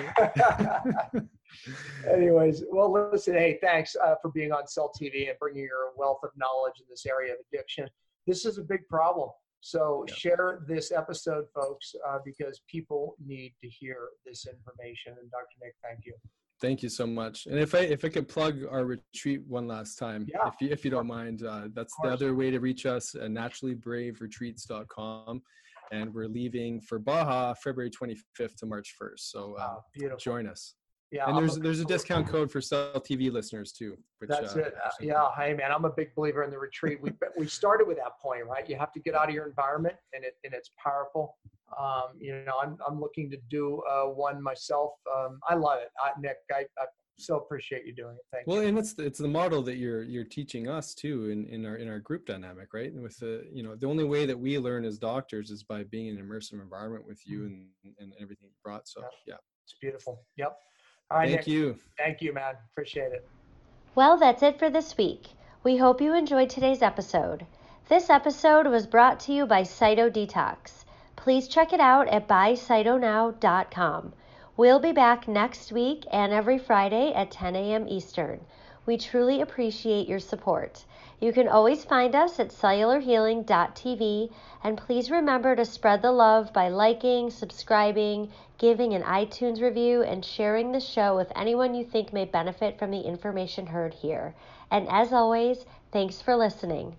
anyways, well, listen, hey, thanks uh, for being on Cell TV and bringing your wealth of knowledge in this area of addiction. This is a big problem. So yeah. share this episode, folks, uh, because people need to hear this information. And Dr. Nick, thank you. Thank you so much. And if I if I could plug our retreat one last time, yeah. if you if you don't mind, uh, that's the other way to reach us. Uh, naturallybraveretreats.com and we're leaving for Baja February 25th to March 1st. So uh, wow, join us. Yeah, and there's there's a discount code for Cell TV listeners too. Which, That's uh, it. Uh, yeah, hey man, I'm a big believer in the retreat. We we started with that point, right? You have to get out of your environment, and it and it's powerful. Um, you know, I'm I'm looking to do uh, one myself. Um, I love it, I, Nick. I, I so appreciate you doing it. Thank well, you. and it's the, it's the model that you're you're teaching us too in, in our in our group dynamic, right? And with the you know the only way that we learn as doctors is by being in an immersive environment with you mm-hmm. and and everything you brought. So yeah, yeah. it's beautiful. Yep. All right. Thank Nick. you. Thank you, man. Appreciate it. Well, that's it for this week. We hope you enjoyed today's episode. This episode was brought to you by Cyto Detox. Please check it out at buycytonow.com. We'll be back next week and every Friday at 10 a.m. Eastern. We truly appreciate your support. You can always find us at cellularhealing.tv and please remember to spread the love by liking, subscribing, giving an iTunes review, and sharing the show with anyone you think may benefit from the information heard here. And as always, thanks for listening.